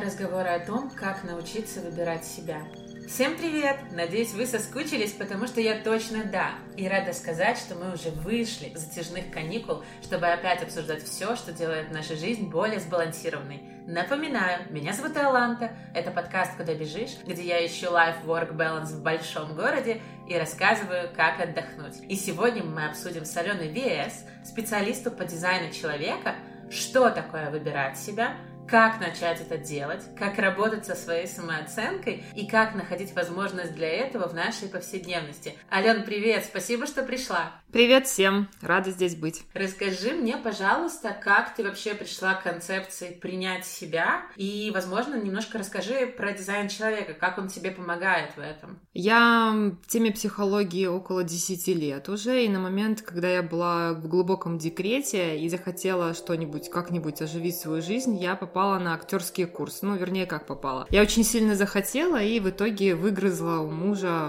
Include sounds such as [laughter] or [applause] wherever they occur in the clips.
Разговоры о том, как научиться выбирать себя. Всем привет! Надеюсь, вы соскучились, потому что я точно да. И рада сказать, что мы уже вышли из затяжных каникул, чтобы опять обсуждать все, что делает нашу жизнь более сбалансированной. Напоминаю, меня зовут Аланта, это подкаст «Куда бежишь», где я ищу life-work balance в большом городе и рассказываю, как отдохнуть. И сегодня мы обсудим с Аленой Виэс, специалисту по дизайну человека, что такое выбирать себя – как начать это делать, как работать со своей самооценкой и как находить возможность для этого в нашей повседневности. Ален, привет, спасибо, что пришла. Привет всем, рада здесь быть. Расскажи мне, пожалуйста, как ты вообще пришла к концепции принять себя и, возможно, немножко расскажи про дизайн человека, как он тебе помогает в этом. Я в теме психологии около 10 лет уже, и на момент, когда я была в глубоком декрете и захотела что-нибудь, как-нибудь оживить свою жизнь, я попала на актерский курс. Ну, вернее, как попала. Я очень сильно захотела и в итоге выгрызла у мужа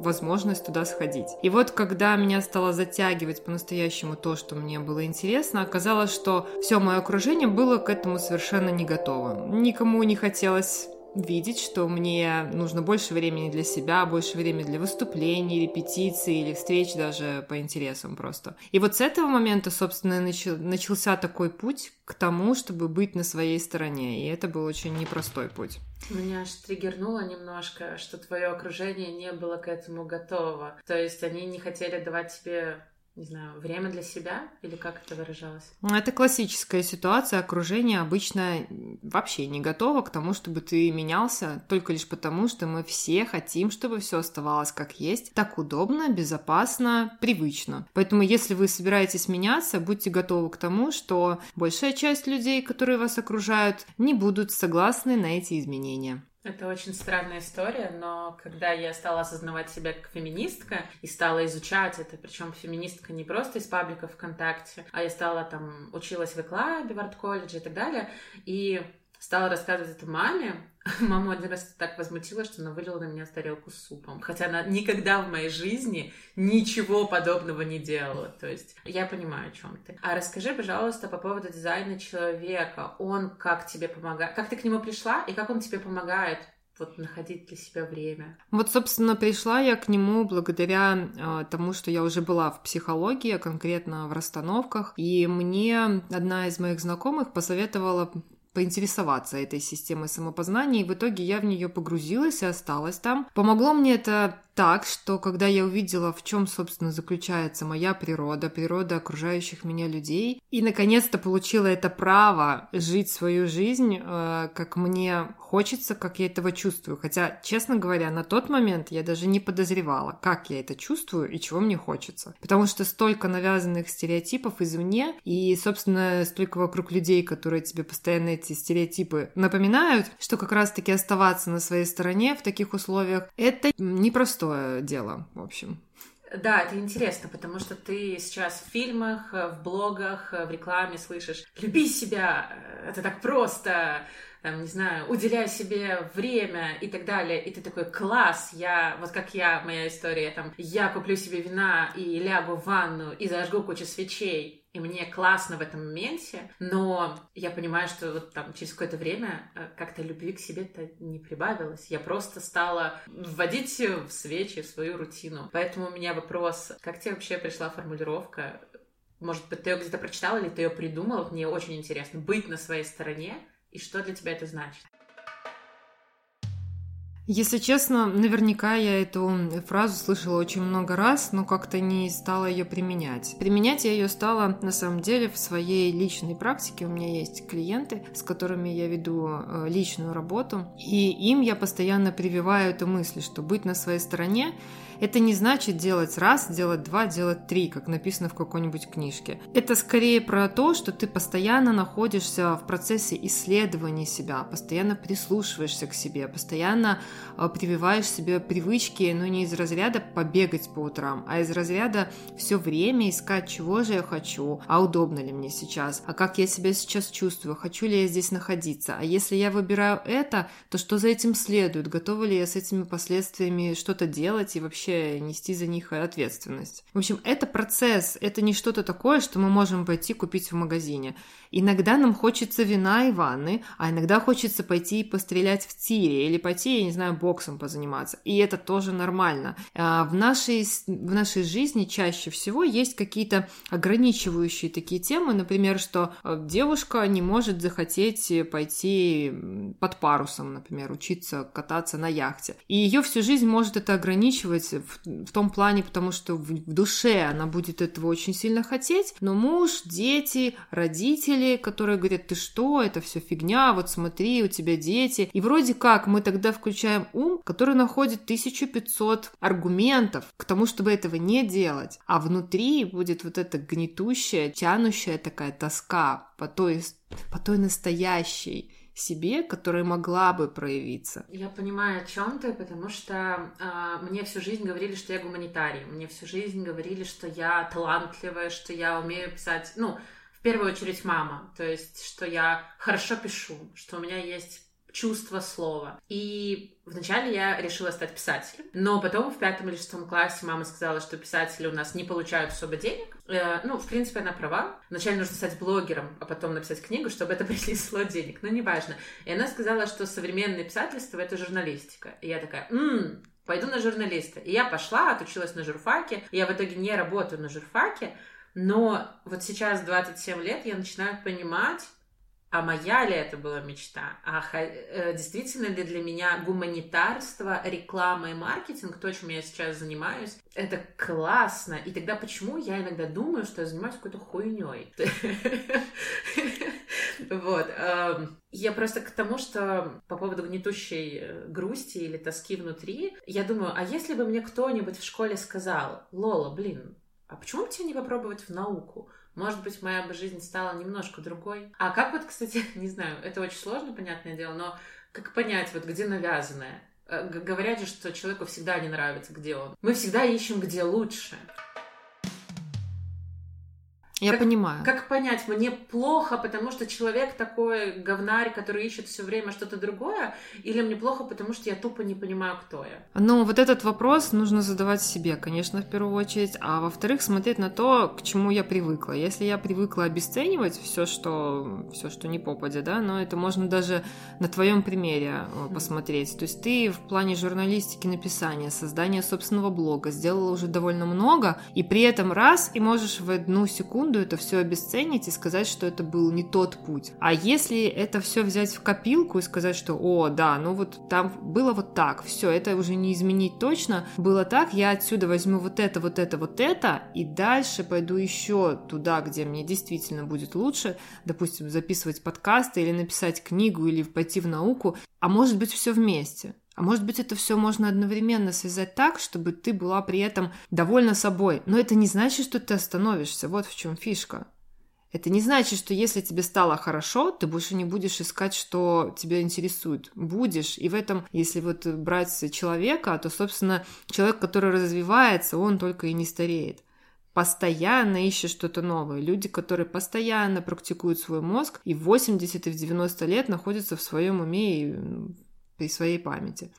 возможность туда сходить. И вот, когда меня стало затягивать по-настоящему то, что мне было интересно, оказалось, что все мое окружение было к этому совершенно не готово. Никому не хотелось видеть, что мне нужно больше времени для себя, больше времени для выступлений, репетиций или встреч даже по интересам просто. И вот с этого момента, собственно, начал, начался такой путь к тому, чтобы быть на своей стороне. И это был очень непростой путь. Меня аж триггернуло немножко, что твое окружение не было к этому готово. То есть они не хотели давать тебе не знаю, время для себя или как это выражалось? Ну, это классическая ситуация. Окружение обычно вообще не готово к тому, чтобы ты менялся, только лишь потому, что мы все хотим, чтобы все оставалось как есть. Так удобно, безопасно, привычно. Поэтому, если вы собираетесь меняться, будьте готовы к тому, что большая часть людей, которые вас окружают, не будут согласны на эти изменения. Это очень странная история, но когда я стала осознавать себя как феминистка и стала изучать это, причем феминистка не просто из паблика ВКонтакте, а я стала там, училась в Эклабе, в арт-колледже и так далее, и стала рассказывать это маме, [laughs] Мама один раз так возмутила, что она вылила на меня тарелку с супом. Хотя она никогда в моей жизни ничего подобного не делала. То есть я понимаю, о чем ты. А расскажи, пожалуйста, по поводу дизайна человека. Он как тебе помогает? Как ты к нему пришла и как он тебе помогает вот находить для себя время? Вот, собственно, пришла я к нему благодаря э, тому, что я уже была в психологии, а конкретно в расстановках, и мне одна из моих знакомых посоветовала поинтересоваться этой системой самопознания, и в итоге я в нее погрузилась и осталась там. Помогло мне это так, что когда я увидела, в чем, собственно, заключается моя природа, природа окружающих меня людей, и наконец-то получила это право жить свою жизнь, э, как мне хочется, как я этого чувствую. Хотя, честно говоря, на тот момент я даже не подозревала, как я это чувствую и чего мне хочется. Потому что столько навязанных стереотипов извне, и, собственно, столько вокруг людей, которые тебе постоянно эти стереотипы напоминают, что как раз-таки оставаться на своей стороне в таких условиях, это непростое непростое дело, в общем. Да, это интересно, потому что ты сейчас в фильмах, в блогах, в рекламе слышишь «люби себя, это так просто», там, не знаю, уделяй себе время и так далее, и ты такой, класс, я, вот как я, моя история, там, я куплю себе вина и лягу в ванну и зажгу кучу свечей, и мне классно в этом моменте, но я понимаю, что вот там через какое-то время э, как-то любви к себе-то не прибавилось. Я просто стала вводить в свечи в свою рутину. Поэтому у меня вопрос, как тебе вообще пришла формулировка? Может быть, ты ее где-то прочитала или ты ее придумала? Мне очень интересно. Быть на своей стороне и что для тебя это значит? Если честно, наверняка я эту фразу слышала очень много раз, но как-то не стала ее применять. Применять я ее стала на самом деле в своей личной практике. У меня есть клиенты, с которыми я веду э, личную работу, и им я постоянно прививаю эту мысль, что быть на своей стороне это не значит делать раз, делать два, делать три, как написано в какой-нибудь книжке. Это скорее про то, что ты постоянно находишься в процессе исследования себя, постоянно прислушиваешься к себе, постоянно а, прививаешь себе привычки, ну не из разряда побегать по утрам, а из разряда все время искать, чего же я хочу, а удобно ли мне сейчас, а как я себя сейчас чувствую, хочу ли я здесь находиться, а если я выбираю это, то что за этим следует, готова ли я с этими последствиями что-то делать и вообще нести за них ответственность. В общем, это процесс, это не что-то такое, что мы можем пойти купить в магазине. Иногда нам хочется вина и ванны, а иногда хочется пойти и пострелять в тире или пойти, я не знаю, боксом позаниматься. И это тоже нормально. А, в нашей, в нашей жизни чаще всего есть какие-то ограничивающие такие темы, например, что э, девушка не может захотеть пойти под парусом, например, учиться кататься на яхте. И ее всю жизнь может это ограничивать в, в том плане, потому что в, в душе она будет этого очень сильно хотеть, но муж, дети, родители которые говорят, ты что, это все фигня, вот смотри, у тебя дети. И вроде как мы тогда включаем ум, который находит 1500 аргументов к тому, чтобы этого не делать. А внутри будет вот эта гнетущая, тянущая такая тоска по той, по той настоящей себе, которая могла бы проявиться. Я понимаю, о чем ты, потому что э, мне всю жизнь говорили, что я гуманитарий, мне всю жизнь говорили, что я талантливая, что я умею писать, ну, в первую очередь мама, то есть, что я хорошо пишу, что у меня есть чувство слова. И вначале я решила стать писателем, но потом в пятом или шестом классе мама сказала, что писатели у нас не получают особо денег. Э, ну, в принципе, она права. Вначале нужно стать блогером, а потом написать книгу, чтобы это [laughs] принесло денег. Но неважно. И она сказала, что современное писательство — это журналистика. И я такая, ммм, пойду на журналиста. И я пошла, отучилась на журфаке. Я в итоге не работаю на журфаке, но вот сейчас, 27 лет, я начинаю понимать, а моя ли это была мечта? А э, действительно ли для меня гуманитарство, реклама и маркетинг, то, чем я сейчас занимаюсь, это классно. И тогда почему я иногда думаю, что я занимаюсь какой-то хуйней? [laughs] Вот. Эм, я просто к тому, что по поводу гнетущей э, грусти или тоски внутри, я думаю, а если бы мне кто-нибудь в школе сказал, Лола, блин, а почему бы тебе не попробовать в науку? Может быть, моя бы жизнь стала немножко другой. А как вот, кстати, [laughs] не знаю, это очень сложно, понятное дело, но как понять, вот где навязанное? Э, говорят же, что человеку всегда не нравится, где он. Мы всегда ищем, где лучше. Я как, понимаю. Как понять, мне плохо, потому что человек такой говнарь, который ищет все время что-то другое, или мне плохо, потому что я тупо не понимаю, кто я? Ну, вот этот вопрос нужно задавать себе, конечно, в первую очередь, а во-вторых, смотреть на то, к чему я привыкла. Если я привыкла обесценивать все, что, все, что не попадя, да, но это можно даже на твоем примере э, посмотреть. То есть ты в плане журналистики, написания, создания собственного блога сделала уже довольно много, и при этом раз, и можешь в одну секунду секунду это все обесценить и сказать, что это был не тот путь. А если это все взять в копилку и сказать, что, о, да, ну вот там было вот так, все, это уже не изменить точно, было так, я отсюда возьму вот это, вот это, вот это, и дальше пойду еще туда, где мне действительно будет лучше, допустим, записывать подкасты или написать книгу или пойти в науку, а может быть все вместе. А может быть, это все можно одновременно связать так, чтобы ты была при этом довольна собой. Но это не значит, что ты остановишься. Вот в чем фишка. Это не значит, что если тебе стало хорошо, ты больше не будешь искать, что тебя интересует. Будешь. И в этом, если вот брать человека, то, собственно, человек, который развивается, он только и не стареет постоянно ищет что-то новое. Люди, которые постоянно практикуют свой мозг и в 80 и в 90 лет находятся в своем уме и при своей памяти.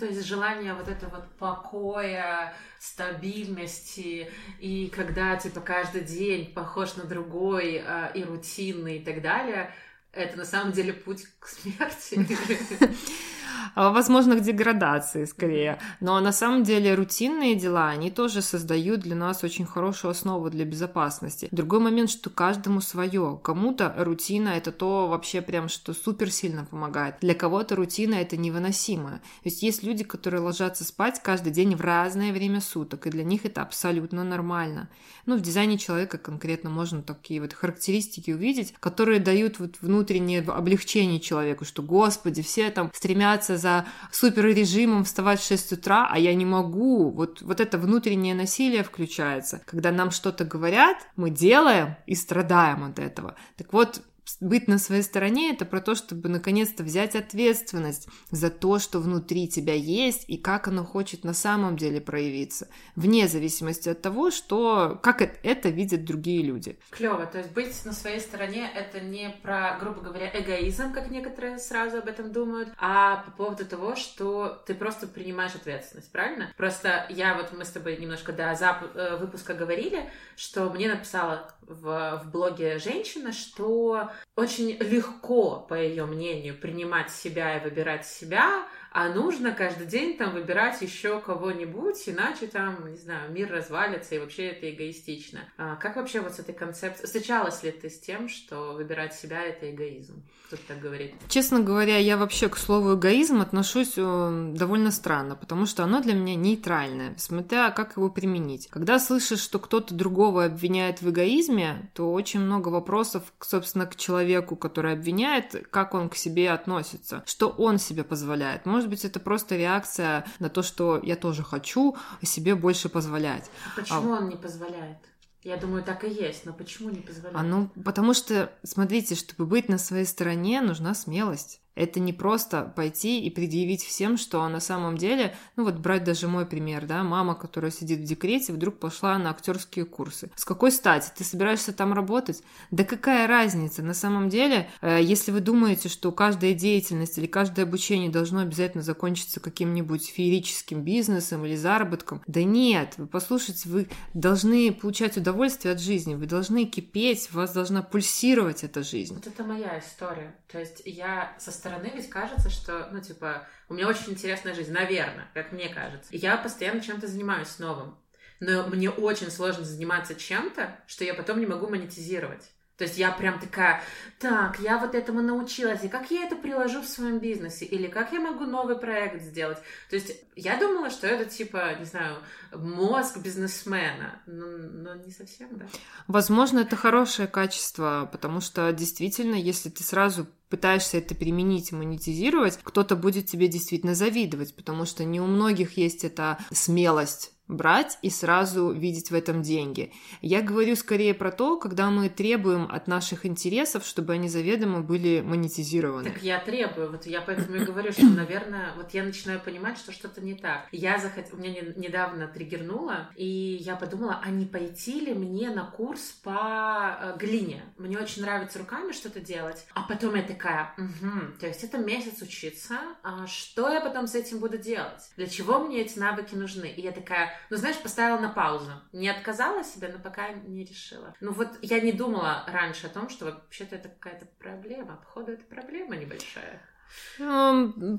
То есть желание вот этого вот покоя, стабильности, и когда типа каждый день похож на другой, а, и рутинный и так далее, это на самом деле путь к смерти. [laughs] А, возможно, к деградации скорее. Но на самом деле рутинные дела, они тоже создают для нас очень хорошую основу для безопасности. Другой момент, что каждому свое. Кому-то рутина это то вообще прям, что супер сильно помогает. Для кого-то рутина это невыносимо. То есть есть люди, которые ложатся спать каждый день в разное время суток, и для них это абсолютно нормально. Ну, в дизайне человека конкретно можно такие вот характеристики увидеть, которые дают вот внутреннее облегчение человеку, что, господи, все там стремятся за суперрежимом вставать в 6 утра, а я не могу. Вот, вот это внутреннее насилие включается. Когда нам что-то говорят, мы делаем и страдаем от этого. Так вот, быть на своей стороне это про то, чтобы наконец-то взять ответственность за то, что внутри тебя есть и как оно хочет на самом деле проявиться, вне зависимости от того, что как это видят другие люди. Клево, то есть быть на своей стороне это не про, грубо говоря, эгоизм, как некоторые сразу об этом думают, а по поводу того, что ты просто принимаешь ответственность, правильно? Просто я вот мы с тобой немножко до зап- э, выпуска говорили, что мне написала в, в блоге женщина, что очень легко, по ее мнению, принимать себя и выбирать себя, а нужно каждый день там выбирать еще кого-нибудь, иначе там, не знаю, мир развалится, и вообще это эгоистично. А как вообще вот с этой концепцией... Встречалась ли ты с тем, что выбирать себя — это эгоизм? Кто-то так говорит. Честно говоря, я вообще к слову эгоизм отношусь э, довольно странно, потому что оно для меня нейтральное, смотря как его применить. Когда слышишь, что кто-то другого обвиняет в эгоизме, то очень много вопросов, собственно, к человеку, который обвиняет, как он к себе относится, что он себе позволяет. Может быть, это просто реакция на то, что я тоже хочу себе больше позволять. А почему а... он не позволяет? Я думаю, так и есть, но почему не позволяет? А ну, потому что, смотрите, чтобы быть на своей стороне, нужна смелость. Это не просто пойти и предъявить всем, что на самом деле, ну вот брать даже мой пример, да, мама, которая сидит в декрете, вдруг пошла на актерские курсы. С какой стати? Ты собираешься там работать? Да какая разница? На самом деле, э, если вы думаете, что каждая деятельность или каждое обучение должно обязательно закончиться каким-нибудь феерическим бизнесом или заработком, да нет, вы послушайте, вы должны получать удовольствие от жизни, вы должны кипеть, у вас должна пульсировать эта жизнь. Вот это моя история. То есть я со стороны ведь кажется, что, ну, типа, у меня очень интересная жизнь, наверное, как мне кажется. Я постоянно чем-то занимаюсь новым. Но мне очень сложно заниматься чем-то, что я потом не могу монетизировать. То есть я прям такая, так, я вот этому научилась, и как я это приложу в своем бизнесе, или как я могу новый проект сделать. То есть я думала, что это типа, не знаю, мозг бизнесмена, но, но не совсем, да. Возможно, это хорошее качество, потому что действительно, если ты сразу пытаешься это применить и монетизировать, кто-то будет тебе действительно завидовать, потому что не у многих есть эта смелость брать и сразу видеть в этом деньги. Я говорю скорее про то, когда мы требуем от наших интересов, чтобы они заведомо были монетизированы. Так я требую, вот я поэтому и говорю, что, наверное, вот я начинаю понимать, что что-то не так. Я захот... у меня не, недавно триггернуло, и я подумала, а не пойти ли мне на курс по э, глине? Мне очень нравится руками что-то делать. А потом я такая, угу, то есть это месяц учиться, а что я потом с этим буду делать? Для чего мне эти навыки нужны? И я такая, ну, знаешь, поставила на паузу. Не отказала себе, но пока не решила. Ну, вот я не думала раньше о том, что вообще-то это какая-то проблема. Походу, это проблема небольшая.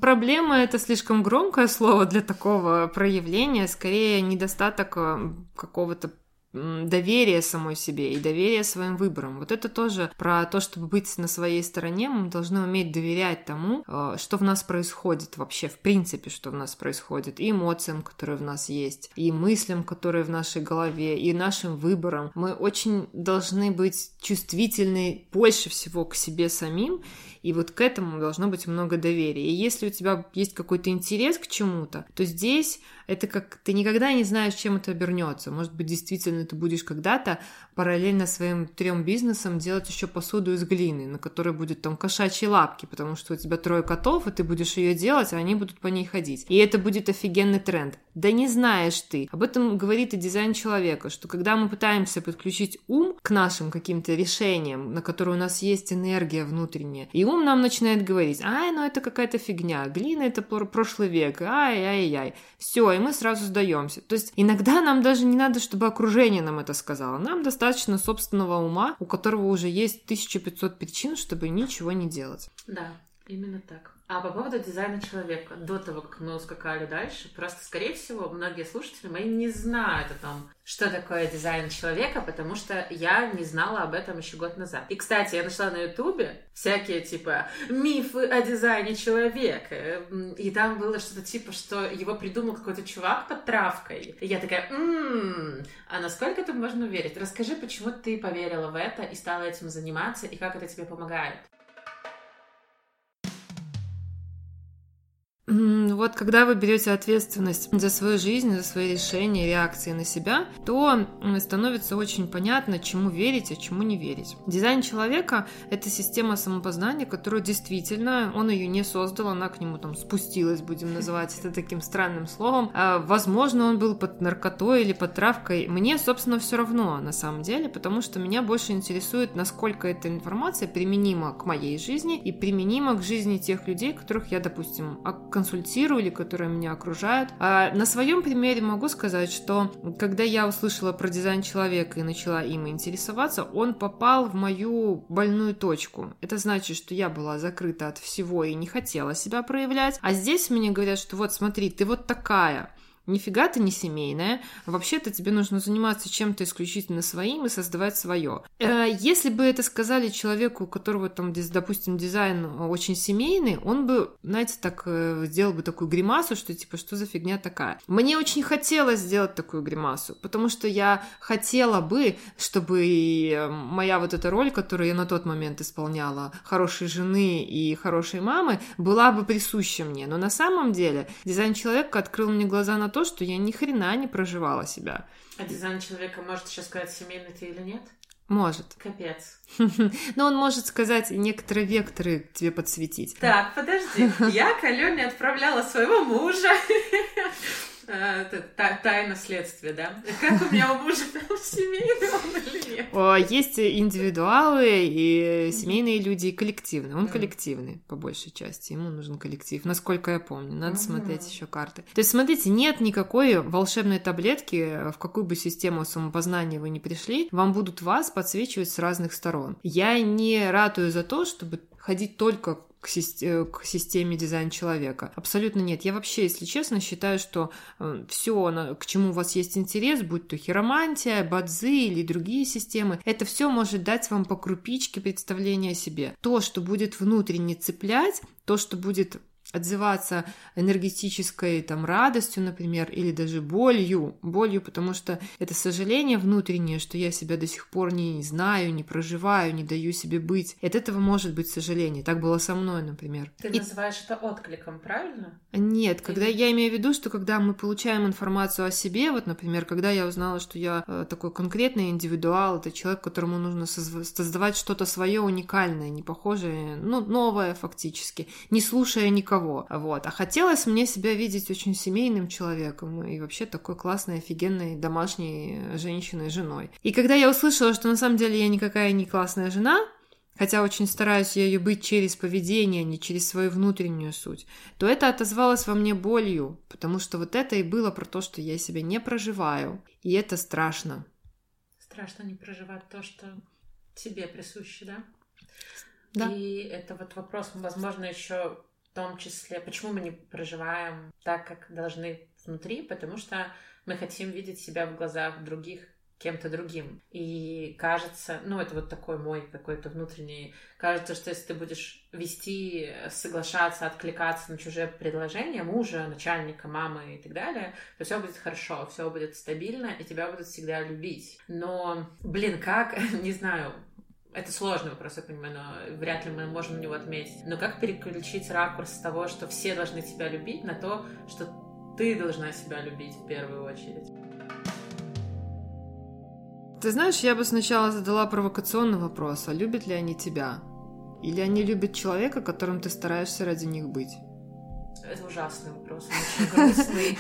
Проблема это слишком громкое слово для такого проявления, скорее недостаток э, какого-то доверие самой себе и доверие своим выборам. Вот это тоже про то, чтобы быть на своей стороне, мы должны уметь доверять тому, э, что в нас происходит вообще, в принципе, что в нас происходит, и эмоциям, которые в нас есть, и мыслям, которые в нашей голове, и нашим выборам. Мы очень должны быть чувствительны больше всего к себе самим, и вот к этому должно быть много доверия. И если у тебя есть какой-то интерес к чему-то, то здесь это как ты никогда не знаешь, чем это обернется. Может быть, действительно ты будешь когда-то параллельно своим трем бизнесам делать еще посуду из глины, на которой будет там кошачьи лапки, потому что у тебя трое котов, и ты будешь ее делать, а они будут по ней ходить. И это будет офигенный тренд. Да не знаешь ты. Об этом говорит и дизайн человека, что когда мы пытаемся подключить ум к нашим каким-то решениям, на которые у нас есть энергия внутренняя, и ум нам начинает говорить, ай, ну это какая-то фигня, глина это прошлый век, ай-ай-яй. Все, и мы сразу сдаемся. То есть иногда нам даже не надо, чтобы окружение нам это сказало. Нам достаточно собственного ума, у которого уже есть 1500 причин, чтобы ничего не делать. Да, именно так. А по поводу дизайна человека, до того, как мы ускакали дальше, просто, скорее всего, многие слушатели мои не знают о том, что такое дизайн человека, потому что я не знала об этом еще год назад. И, кстати, я нашла на ютубе всякие, типа, мифы о дизайне человека. И там было что-то типа, что его придумал какой-то чувак под травкой. И я такая, ммм, а насколько это можно верить? Расскажи, почему ты поверила в это и стала этим заниматься, и как это тебе помогает? Вот когда вы берете ответственность за свою жизнь, за свои решения, реакции на себя, то становится очень понятно, чему верить, а чему не верить. Дизайн человека — это система самопознания, которую действительно он ее не создал, она к нему там спустилась, будем называть это таким странным словом. А, возможно, он был под наркотой или под травкой. Мне, собственно, все равно на самом деле, потому что меня больше интересует, насколько эта информация применима к моей жизни и применима к жизни тех людей, которых я, допустим, консультирую или которые меня окружают. А на своем примере могу сказать, что когда я услышала про дизайн человека и начала им интересоваться, он попал в мою больную точку. Это значит, что я была закрыта от всего и не хотела себя проявлять. А здесь мне говорят, что вот смотри, ты вот такая нифига ты не семейная, вообще-то тебе нужно заниматься чем-то исключительно своим и создавать свое. Э, если бы это сказали человеку, у которого там, допустим, дизайн очень семейный, он бы, знаете, так э, сделал бы такую гримасу, что типа, что за фигня такая. Мне очень хотелось сделать такую гримасу, потому что я хотела бы, чтобы э, моя вот эта роль, которую я на тот момент исполняла, хорошей жены и хорошей мамы, была бы присуща мне. Но на самом деле дизайн человека открыл мне глаза на то, то, что я ни хрена не проживала себя. А дизайн человека может сейчас сказать, семейный ты или нет? Может. Капец. [laughs] Но он может сказать некоторые векторы тебе подсветить. Так, подожди. Я к Алене отправляла своего мужа [laughs] тайна следствия, да? Как у меня у мужа прям семейный [laughs] он или нет? Есть индивидуалы и семейные люди, и коллективные. Он коллективный, по большей части. Ему нужен коллектив, насколько я помню. Надо смотреть еще карты. То есть, смотрите, нет никакой волшебной таблетки, в какую бы систему самопознания вы ни пришли, вам будут вас подсвечивать с разных сторон. Я не ратую за то, чтобы ходить только к, системе, к системе дизайн человека. Абсолютно нет. Я вообще, если честно, считаю, что э, все, к чему у вас есть интерес, будь то хиромантия, бадзы или другие системы, это все может дать вам по крупичке представления о себе. То, что будет внутренне цеплять, то, что будет отзываться энергетической там радостью, например, или даже болью, болью, потому что это сожаление внутреннее, что я себя до сих пор не знаю, не проживаю, не даю себе быть. И от этого может быть сожаление. Так было со мной, например. Ты И... называешь это откликом, правильно? Нет, когда или... я имею в виду, что когда мы получаем информацию о себе, вот, например, когда я узнала, что я э, такой конкретный индивидуал, это человек, которому нужно создавать что-то свое уникальное, не похожее, ну, новое фактически, не слушая никого никого. Вот. А хотелось мне себя видеть очень семейным человеком и вообще такой классной, офигенной домашней женщиной, женой. И когда я услышала, что на самом деле я никакая не классная жена, хотя очень стараюсь я ее быть через поведение, а не через свою внутреннюю суть, то это отозвалось во мне болью, потому что вот это и было про то, что я себя не проживаю, и это страшно. Страшно не проживать то, что тебе присуще, да? Да. И это вот вопрос, возможно, еще в том числе, почему мы не проживаем так, как должны внутри, потому что мы хотим видеть себя в глазах других кем-то другим. И кажется, ну это вот такой мой какой-то внутренний, кажется, что если ты будешь вести, соглашаться, откликаться на чужие предложения мужа, начальника, мамы и так далее, то все будет хорошо, все будет стабильно, и тебя будут всегда любить. Но, блин, как, [laughs] не знаю, это сложный вопрос, я понимаю, но вряд ли мы можем на него отметить. Но как переключить ракурс с того, что все должны тебя любить, на то, что ты должна себя любить в первую очередь? Ты знаешь, я бы сначала задала провокационный вопрос, а любят ли они тебя? Или они любят человека, которым ты стараешься ради них быть? Это ужасный вопрос, очень грустный.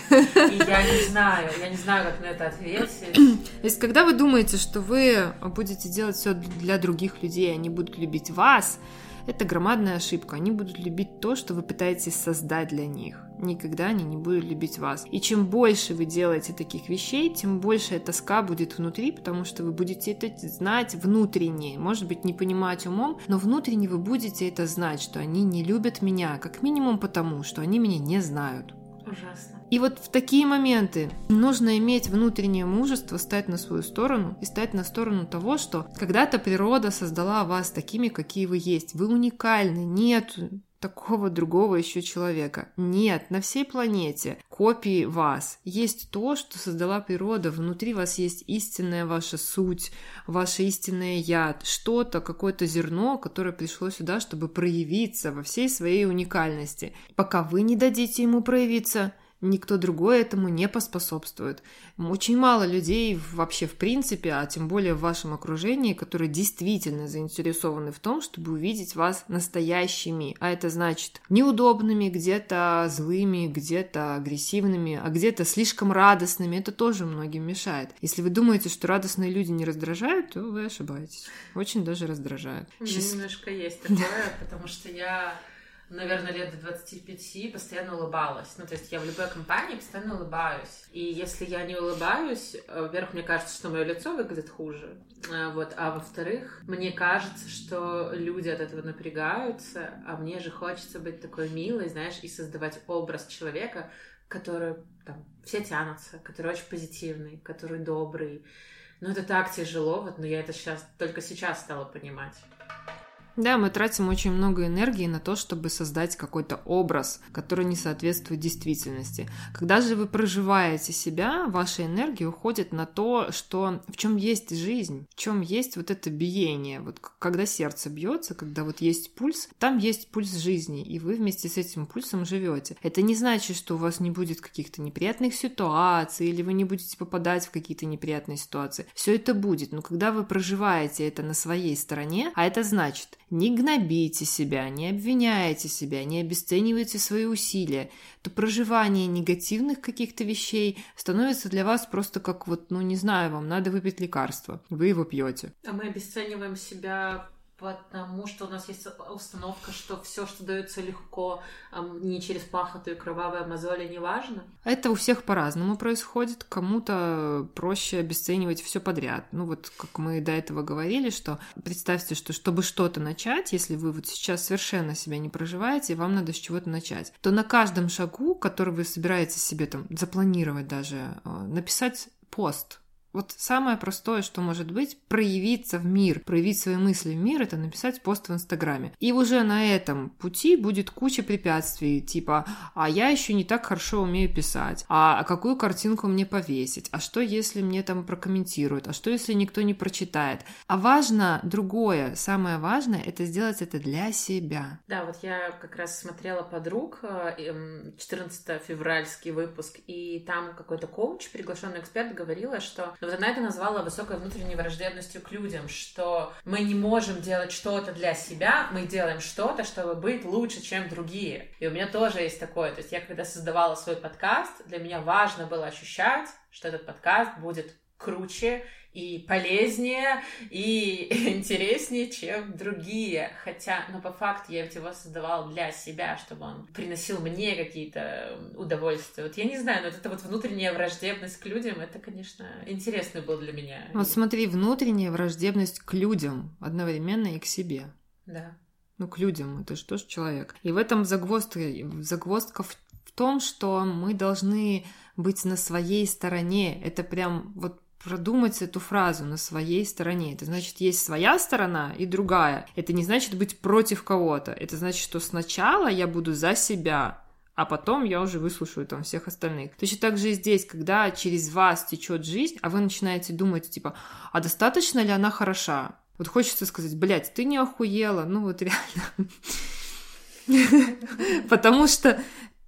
И я не знаю, я не знаю, как на это ответить. То есть, когда вы думаете, что вы будете делать все для других людей, они будут любить вас, это громадная ошибка. Они будут любить то, что вы пытаетесь создать для них. Никогда они не будут любить вас. И чем больше вы делаете таких вещей, тем больше эта тоска будет внутри, потому что вы будете это знать внутренне. Может быть, не понимать умом, но внутренне вы будете это знать, что они не любят меня, как минимум потому, что они меня не знают. Ужасно. И вот в такие моменты нужно иметь внутреннее мужество, стать на свою сторону и стать на сторону того, что когда-то природа создала вас такими, какие вы есть. Вы уникальны, нет такого другого еще человека. Нет, на всей планете копии вас. Есть то, что создала природа. Внутри вас есть истинная ваша суть, ваше истинное я. Что-то, какое-то зерно, которое пришло сюда, чтобы проявиться во всей своей уникальности. Пока вы не дадите ему проявиться, никто другой этому не поспособствует. Очень мало людей вообще в принципе, а тем более в вашем окружении, которые действительно заинтересованы в том, чтобы увидеть вас настоящими. А это значит неудобными, где-то злыми, где-то агрессивными, а где-то слишком радостными. Это тоже многим мешает. Если вы думаете, что радостные люди не раздражают, то вы ошибаетесь. Очень даже раздражают. У меня немножко есть такое, потому что я наверное, лет до 25 постоянно улыбалась. Ну, то есть я в любой компании постоянно улыбаюсь. И если я не улыбаюсь, э, во-первых, мне кажется, что мое лицо выглядит хуже. А, вот. А во-вторых, мне кажется, что люди от этого напрягаются, а мне же хочется быть такой милой, знаешь, и создавать образ человека, который там все тянутся, который очень позитивный, который добрый. Ну, это так тяжело, вот, но я это сейчас только сейчас стала понимать. Да, мы тратим очень много энергии на то, чтобы создать какой-то образ, который не соответствует действительности. Когда же вы проживаете себя, ваша энергия уходит на то, что в чем есть жизнь, в чем есть вот это биение. Вот когда сердце бьется, когда вот есть пульс, там есть пульс жизни, и вы вместе с этим пульсом живете. Это не значит, что у вас не будет каких-то неприятных ситуаций, или вы не будете попадать в какие-то неприятные ситуации. Все это будет, но когда вы проживаете это на своей стороне, а это значит, не гнобите себя, не обвиняете себя, не обесценивайте свои усилия, то проживание негативных каких-то вещей становится для вас просто как вот, ну не знаю, вам надо выпить лекарство, вы его пьете. А мы обесцениваем себя потому что у нас есть установка, что все, что дается легко, не через пахоту и кровавые мозоли, не важно. Это у всех по-разному происходит. Кому-то проще обесценивать все подряд. Ну вот, как мы до этого говорили, что представьте, что чтобы что-то начать, если вы вот сейчас совершенно себя не проживаете, вам надо с чего-то начать, то на каждом шагу, который вы собираетесь себе там запланировать даже, а, написать пост, вот самое простое, что может быть, проявиться в мир, проявить свои мысли в мир, это написать пост в Инстаграме. И уже на этом пути будет куча препятствий, типа, а я еще не так хорошо умею писать, а какую картинку мне повесить, а что если мне там прокомментируют, а что если никто не прочитает. А важно другое, самое важное, это сделать это для себя. Да, вот я как раз смотрела подруг, 14 э, февральский выпуск, и там какой-то коуч, приглашенный эксперт, говорила, что но вот она это назвала высокой внутренней враждебностью к людям, что мы не можем делать что-то для себя, мы делаем что-то, чтобы быть лучше, чем другие. И у меня тоже есть такое. То есть я когда создавала свой подкаст, для меня важно было ощущать, что этот подкаст будет круче и полезнее, и [laughs] интереснее, чем другие. Хотя, ну, по факту я его создавала для себя, чтобы он приносил мне какие-то удовольствия. Вот я не знаю, но вот эта вот внутренняя враждебность к людям, это, конечно, интересно было для меня. Вот смотри, внутренняя враждебность к людям одновременно и к себе. Да. Ну, к людям, это же тоже человек. И в этом загвоздка, загвоздка в том, что мы должны быть на своей стороне. Это прям вот продумать эту фразу на своей стороне. Это значит, есть своя сторона и другая. Это не значит быть против кого-то. Это значит, что сначала я буду за себя, а потом я уже выслушаю там всех остальных. Точно так же и здесь, когда через вас течет жизнь, а вы начинаете думать, типа, а достаточно ли она хороша? Вот хочется сказать, блядь, ты не охуела, ну вот реально. [laughs] Потому что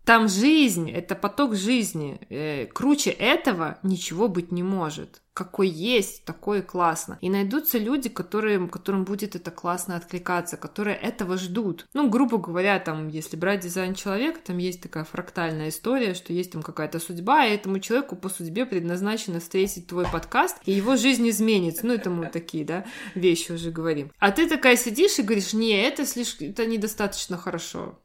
там жизнь, это поток жизни. Э, круче этого ничего быть не может. Какой есть, такой классно. И найдутся люди, которые, которым будет это классно откликаться, которые этого ждут. Ну, грубо говоря, там, если брать дизайн человека, там есть такая фрактальная история, что есть там какая-то судьба, и этому человеку по судьбе предназначено встретить твой подкаст, и его жизнь изменится. Ну, это мы такие, да, вещи уже говорим. А ты такая сидишь и говоришь, не, это слишком, это недостаточно хорошо.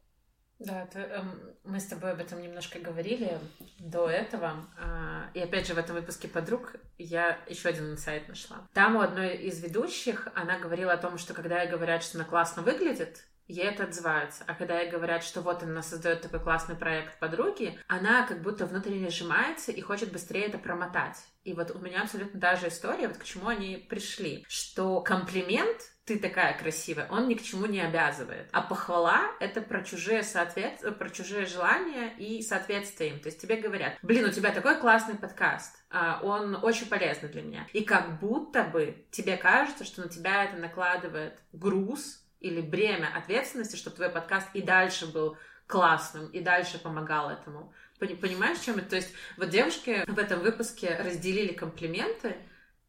Да, это, эм, мы с тобой об этом немножко говорили до этого. Э, и опять же, в этом выпуске подруг я еще один инсайт нашла. Там у одной из ведущих она говорила о том, что когда ей говорят, что она классно выглядит, ей это отзывается. А когда ей говорят, что вот она создает такой классный проект подруги, она как будто внутренне сжимается и хочет быстрее это промотать. И вот у меня абсолютно та же история, вот к чему они пришли, что комплимент ты такая красивая, он ни к чему не обязывает. А похвала — это про чужие, соответ... про чужие желания и соответствие им. То есть тебе говорят, блин, у тебя такой классный подкаст, а, он очень полезный для меня. И как будто бы тебе кажется, что на тебя это накладывает груз или бремя ответственности, чтобы твой подкаст и дальше был классным, и дальше помогал этому. Понимаешь, в чем это? То есть вот девушки в этом выпуске разделили комплименты,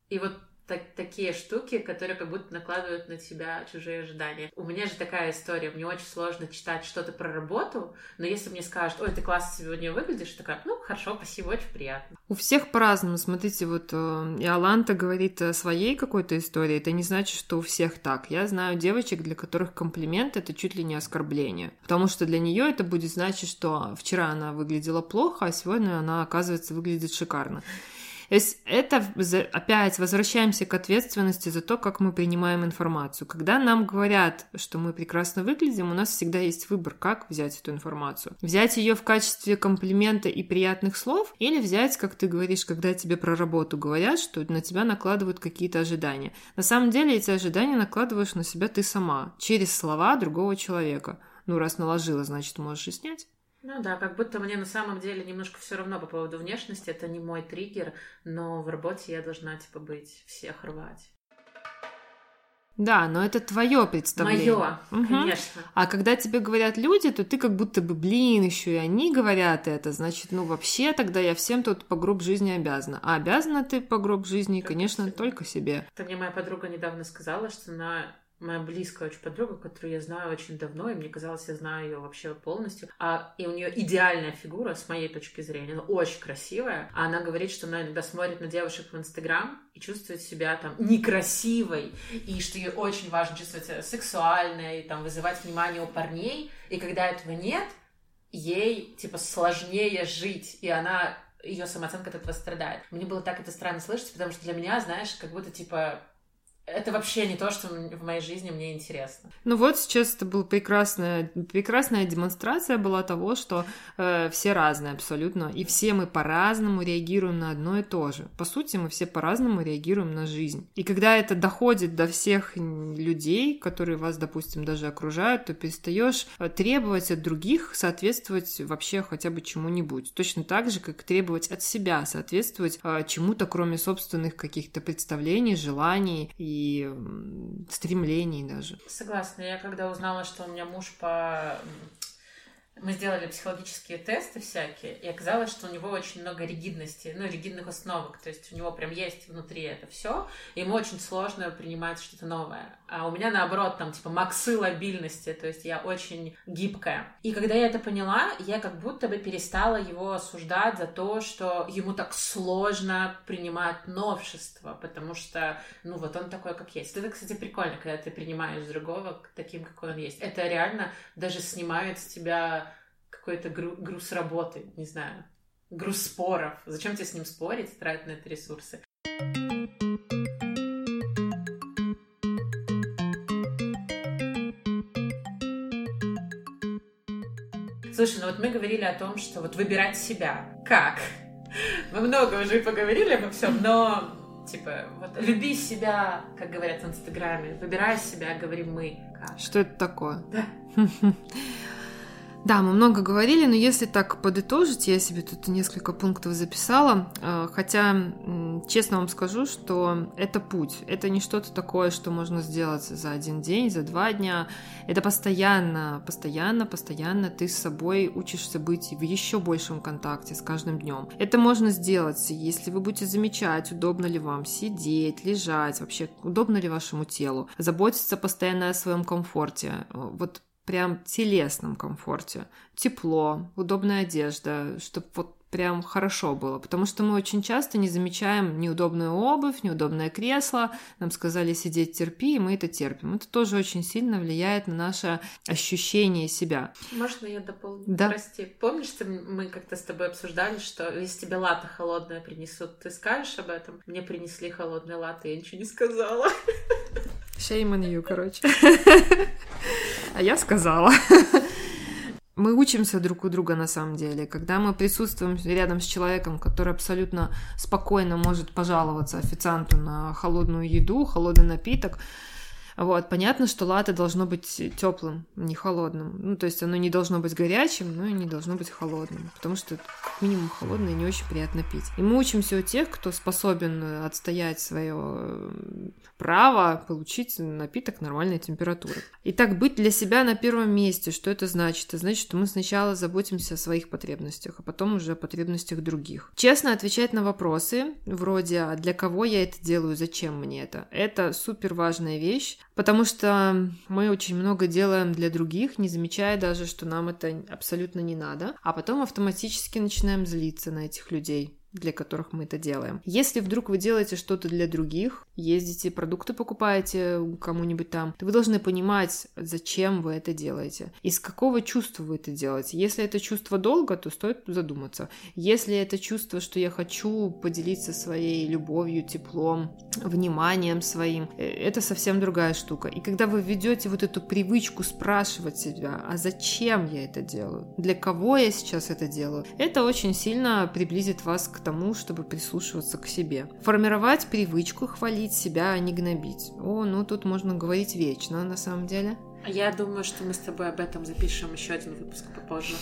и вот так, такие штуки, которые как будто накладывают на тебя чужие ожидания. У меня же такая история, мне очень сложно читать что-то про работу, но если мне скажут, ой, ты классно сегодня выглядишь, такая, ну, хорошо, спасибо, очень приятно. У всех по-разному, смотрите, вот э, и Аланта говорит о своей какой-то истории, это не значит, что у всех так. Я знаю девочек, для которых комплимент — это чуть ли не оскорбление, потому что для нее это будет значить, что вчера она выглядела плохо, а сегодня она, оказывается, выглядит шикарно. Это опять возвращаемся к ответственности за то, как мы принимаем информацию. Когда нам говорят, что мы прекрасно выглядим, у нас всегда есть выбор, как взять эту информацию. Взять ее в качестве комплимента и приятных слов, или взять, как ты говоришь, когда тебе про работу говорят, что на тебя накладывают какие-то ожидания. На самом деле эти ожидания накладываешь на себя ты сама, через слова другого человека. Ну, раз наложила, значит, можешь и снять. Ну да, как будто мне на самом деле немножко все равно по поводу внешности, это не мой триггер, но в работе я должна типа быть всех рвать. Да, но это твое представление. Мое, угу. конечно. А когда тебе говорят люди, то ты как будто бы, блин, еще и они говорят это, значит, ну вообще тогда я всем тут по гроб жизни обязана. А обязана ты по гроб жизни, только конечно, себе. только себе. Это мне моя подруга недавно сказала, что на моя близкая очень подруга, которую я знаю очень давно, и мне казалось, я знаю ее вообще полностью. А, и у нее идеальная фигура, с моей точки зрения, она очень красивая. А она говорит, что она иногда смотрит на девушек в Инстаграм и чувствует себя там некрасивой, и что ей очень важно чувствовать себя сексуальной, там, вызывать внимание у парней. И когда этого нет, ей, типа, сложнее жить, и она ее самооценка от этого страдает. Мне было так это странно слышать, потому что для меня, знаешь, как будто, типа, это вообще не то, что в моей жизни мне интересно. Ну вот сейчас это была прекрасная, прекрасная демонстрация была того, что э, все разные абсолютно, и все мы по-разному реагируем на одно и то же. По сути, мы все по-разному реагируем на жизнь. И когда это доходит до всех людей, которые вас, допустим, даже окружают, то перестаешь э, требовать от других соответствовать вообще хотя бы чему-нибудь. Точно так же, как требовать от себя соответствовать э, чему-то, кроме собственных каких-то представлений, желаний и стремлений даже. Согласна. Я когда узнала, что у меня муж по мы сделали психологические тесты всякие, и оказалось, что у него очень много ригидности, ну, ригидных установок, то есть у него прям есть внутри это все, и ему очень сложно принимать что-то новое. А у меня, наоборот, там, типа, максы лобильности, то есть я очень гибкая. И когда я это поняла, я как будто бы перестала его осуждать за то, что ему так сложно принимать новшества, потому что, ну, вот он такой, как есть. Это, кстати, прикольно, когда ты принимаешь другого таким, какой он есть. Это реально даже снимает с тебя какой-то гру- груз работы, не знаю, груз споров. Зачем тебе с ним спорить, тратить на это ресурсы? Слушай, ну вот мы говорили о том, что вот выбирать себя. Как? Мы много уже поговорили обо всем, но типа, вот люби себя, как говорят в Инстаграме, выбирай себя, говорим мы. Как? Что это такое? Да. [laughs] Да, мы много говорили, но если так подытожить, я себе тут несколько пунктов записала, э, хотя честно вам скажу, что это путь, это не что-то такое, что можно сделать за один день, за два дня, это постоянно, постоянно, постоянно ты с собой учишься быть в еще большем контакте с каждым днем. Это можно сделать, если вы будете замечать, удобно ли вам сидеть, лежать, вообще удобно ли вашему телу, заботиться постоянно о своем комфорте. Вот прям телесном комфорте. Тепло, удобная одежда, чтобы вот прям хорошо было, потому что мы очень часто не замечаем неудобную обувь, неудобное кресло, нам сказали сидеть терпи, и мы это терпим. Это тоже очень сильно влияет на наше ощущение себя. Можно я дополню? Да. Прости, помнишь, мы как-то с тобой обсуждали, что если тебе лата холодное принесут, ты скажешь об этом? Мне принесли холодное латте, я ничего не сказала. Shame on you, короче. [laughs] А я сказала. [laughs] Мы учимся друг у друга на самом деле. Когда мы присутствуем рядом с человеком, который абсолютно спокойно может пожаловаться официанту на холодную еду, холодный напиток, вот, понятно, что латте должно быть теплым, не холодным. Ну, то есть оно не должно быть горячим, но и не должно быть холодным, потому что как минимум холодное не очень приятно пить. И мы учимся у тех, кто способен отстоять свое э, право получить напиток нормальной температуры. Итак, быть для себя на первом месте, что это значит? Это значит, что мы сначала заботимся о своих потребностях, а потом уже о потребностях других. Честно отвечать на вопросы, вроде «А для кого я это делаю, зачем мне это?» Это супер важная вещь, потому что мы очень много делаем для других, не замечая даже, что нам это абсолютно не надо, а потом автоматически начинаем злиться на этих людей для которых мы это делаем. Если вдруг вы делаете что-то для других, ездите, продукты покупаете кому-нибудь там, то вы должны понимать, зачем вы это делаете, из какого чувства вы это делаете. Если это чувство долга, то стоит задуматься. Если это чувство, что я хочу поделиться своей любовью, теплом, вниманием своим, э, это совсем другая штука. И когда вы ведете вот эту привычку спрашивать себя, а зачем я это делаю, для кого я сейчас это делаю, это очень сильно приблизит вас к тому, чтобы прислушиваться к себе. Формировать привычку хвалить себя, а не гнобить. О, ну тут можно говорить вечно, на самом деле. Я думаю, что мы с тобой об этом запишем еще один выпуск попозже.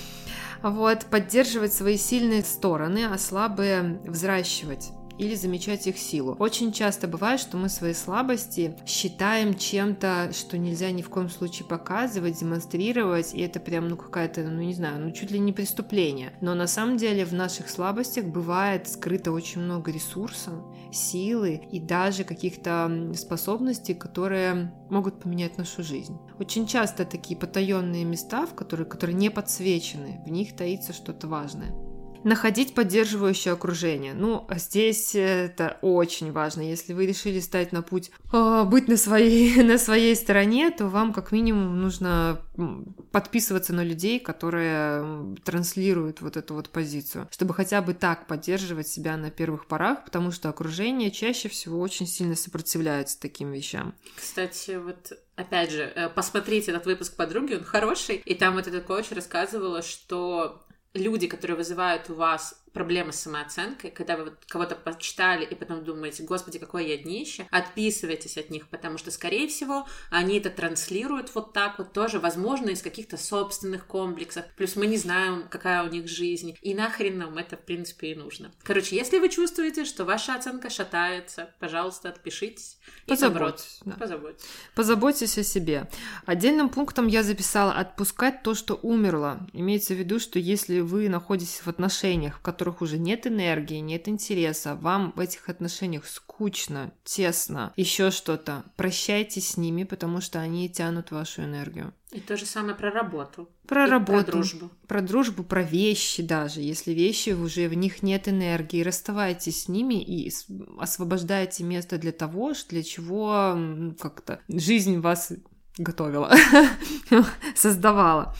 Вот, поддерживать свои сильные стороны, а слабые взращивать или замечать их силу. Очень часто бывает, что мы свои слабости считаем чем-то, что нельзя ни в коем случае показывать, демонстрировать, и это прям, ну, какая-то, ну, не знаю, ну, чуть ли не преступление. Но на самом деле в наших слабостях бывает скрыто очень много ресурса, силы и даже каких-то способностей, которые могут поменять нашу жизнь. Очень часто такие потаенные места, в которые, которые не подсвечены, в них таится что-то важное находить поддерживающее окружение. Ну, а здесь это очень важно. Если вы решили стать на путь э, быть на своей, [laughs] на своей стороне, то вам как минимум нужно подписываться на людей, которые транслируют вот эту вот позицию, чтобы хотя бы так поддерживать себя на первых порах, потому что окружение чаще всего очень сильно сопротивляется таким вещам. Кстати, вот опять же, э, посмотрите этот выпуск подруги, он хороший, и там вот эта коуч рассказывала, что люди, которые вызывают у вас проблемы с самооценкой, когда вы вот кого-то почитали и потом думаете, господи, какое я днище, отписывайтесь от них, потому что, скорее всего, они это транслируют вот так вот тоже, возможно, из каких-то собственных комплексов, плюс мы не знаем, какая у них жизнь, и нахрен нам это, в принципе, и нужно. Короче, если вы чувствуете, что ваша оценка шатается, пожалуйста, отпишитесь. Позаботьтесь. Да. Позаботьтесь. Позаботьтесь о себе. Отдельным пунктом я записала отпускать то, что умерло. Имеется в виду, что если вы находитесь в отношениях, в которых которых уже нет энергии, нет интереса, вам в этих отношениях скучно, тесно, еще что-то, прощайтесь с ними, потому что они тянут вашу энергию. И то же самое про работу. Про и работу. Про дружбу. Про дружбу, про вещи даже. Если вещи уже в них нет энергии, расставайтесь с ними и освобождайте место для того, для чего как-то жизнь вас готовила, [laughs] создавала.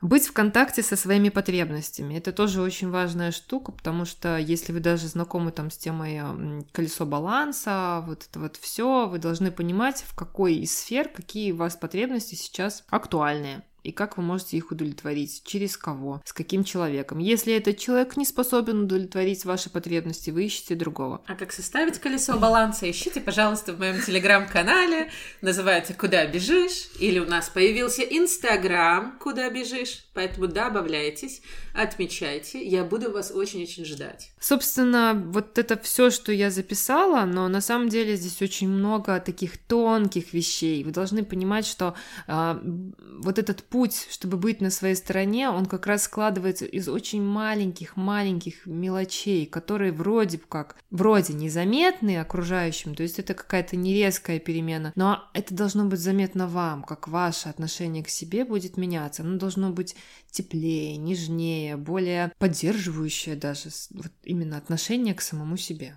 Быть в контакте со своими потребностями. Это тоже очень важная штука, потому что если вы даже знакомы там с темой колесо баланса, вот это вот все, вы должны понимать, в какой из сфер какие у вас потребности сейчас актуальные и как вы можете их удовлетворить, через кого, с каким человеком. Если этот человек не способен удовлетворить ваши потребности, вы ищете другого. А как составить колесо баланса, ищите, пожалуйста, в моем телеграм-канале, называется «Куда бежишь?» или у нас появился инстаграм «Куда бежишь?», поэтому добавляйтесь, отмечайте, я буду вас очень-очень ждать. Собственно, вот это все, что я записала, но на самом деле здесь очень много таких тонких вещей. Вы должны понимать, что э, вот этот путь, чтобы быть на своей стороне, он как раз складывается из очень маленьких-маленьких мелочей, которые вроде как, вроде незаметны окружающим, то есть это какая-то нерезкая перемена, но это должно быть заметно вам, как ваше отношение к себе будет меняться. Оно должно быть теплее, нежнее, более поддерживающее даже вот именно отношение к самому себе.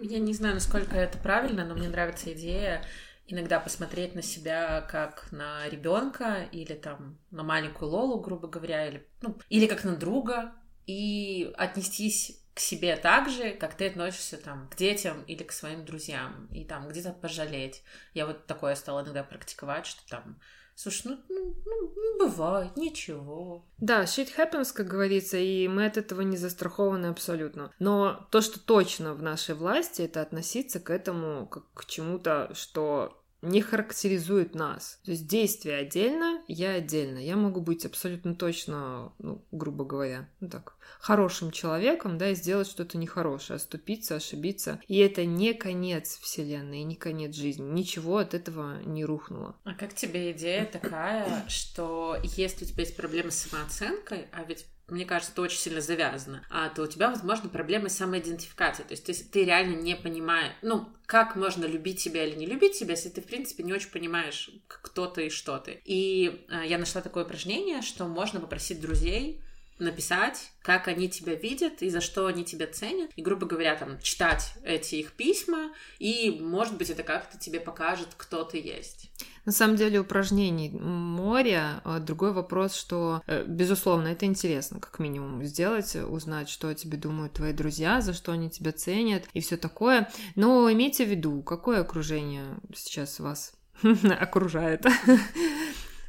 Я не знаю, насколько это правильно, но мне нравится идея иногда посмотреть на себя как на ребенка или там на маленькую Лолу, грубо говоря, или, ну, или как на друга, и отнестись к себе так же, как ты относишься там к детям или к своим друзьям, и там где-то пожалеть. Я вот такое стала иногда практиковать, что там Слушай, ну, ну, ну, бывает, ничего. Да, shit happens, как говорится, и мы от этого не застрахованы абсолютно. Но то, что точно в нашей власти, это относиться к этому как к чему-то, что не характеризует нас. То есть действие отдельно, я отдельно. Я могу быть абсолютно точно, ну, грубо говоря, ну так, хорошим человеком, да, и сделать что-то нехорошее, оступиться, ошибиться. И это не конец Вселенной, не конец жизни. Ничего от этого не рухнуло. А как тебе идея такая, что если у тебя есть проблемы с самооценкой, а ведь мне кажется, это очень сильно завязано, а, то у тебя, возможно, проблемы с самоидентификацией. То есть ты, ты реально не понимаешь, ну, как можно любить себя или не любить себя, если ты, в принципе, не очень понимаешь, кто ты и что ты. И а, я нашла такое упражнение, что можно попросить друзей написать, как они тебя видят и за что они тебя ценят. И, грубо говоря, там, читать эти их письма, и, может быть, это как-то тебе покажет, кто ты есть. На самом деле упражнений море. А другой вопрос, что, э, безусловно, это интересно, как минимум, сделать, узнать, что о тебе думают твои друзья, за что они тебя ценят и все такое. Но имейте в виду, какое окружение сейчас вас [laughs] окружает.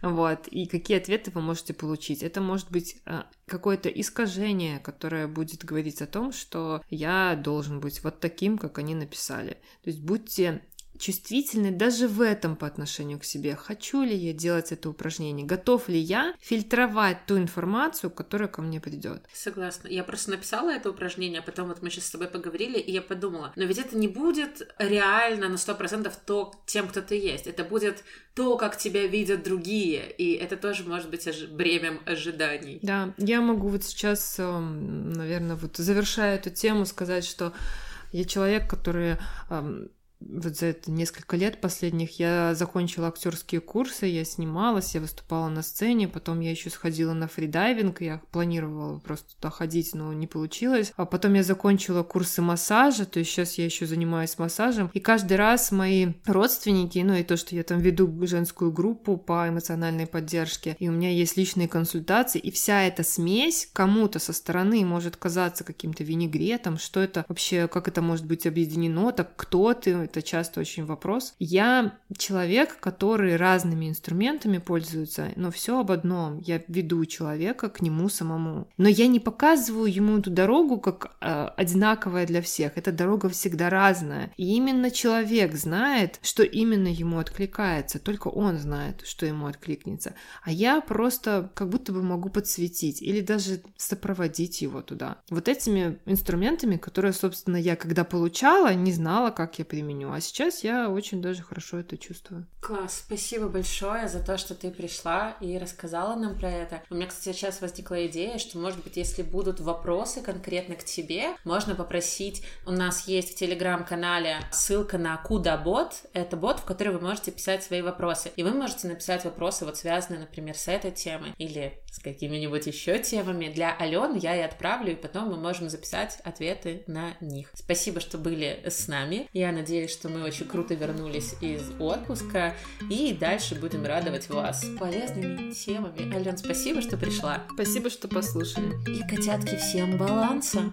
Вот, и какие ответы вы можете получить. Это может быть э, какое-то искажение, которое будет говорить о том, что я должен быть вот таким, как они написали. То есть будьте чувствительны даже в этом по отношению к себе. Хочу ли я делать это упражнение? Готов ли я фильтровать ту информацию, которая ко мне придет? Согласна. Я просто написала это упражнение, а потом вот мы сейчас с тобой поговорили, и я подумала, но ведь это не будет реально на 100% то, тем, кто ты есть. Это будет то, как тебя видят другие, и это тоже может быть ожи- бремем ожиданий. Да, я могу вот сейчас, эм, наверное, вот завершая эту тему, сказать, что я человек, который эм, вот за это несколько лет последних я закончила актерские курсы, я снималась, я выступала на сцене, потом я еще сходила на фридайвинг, я планировала просто туда ходить, но не получилось. А потом я закончила курсы массажа, то есть сейчас я еще занимаюсь массажем, и каждый раз мои родственники, ну и то, что я там веду женскую группу по эмоциональной поддержке, и у меня есть личные консультации, и вся эта смесь кому-то со стороны может казаться каким-то винегретом, что это вообще, как это может быть объединено, так кто ты, это часто очень вопрос. Я человек, который разными инструментами пользуется, но все об одном. Я веду человека к нему самому. Но я не показываю ему эту дорогу как э, одинаковая для всех. Эта дорога всегда разная. И именно человек знает, что именно ему откликается. Только он знает, что ему откликнется. А я просто как будто бы могу подсветить или даже сопроводить его туда. Вот этими инструментами, которые, собственно, я когда получала, не знала, как я применю применю. А сейчас я очень даже хорошо это чувствую. Класс, спасибо большое за то, что ты пришла и рассказала нам про это. У меня, кстати, сейчас возникла идея, что, может быть, если будут вопросы конкретно к тебе, можно попросить, у нас есть в телеграм-канале ссылка на Куда бот, это бот, в который вы можете писать свои вопросы. И вы можете написать вопросы, вот связанные, например, с этой темой или с какими-нибудь еще темами. Для Алены я и отправлю, и потом мы можем записать ответы на них. Спасибо, что были с нами. Я надеюсь, что мы очень круто вернулись из отпуска и дальше будем радовать вас полезными темами. Ален, спасибо, что пришла. Спасибо, что послушали. И, котятки, всем баланса!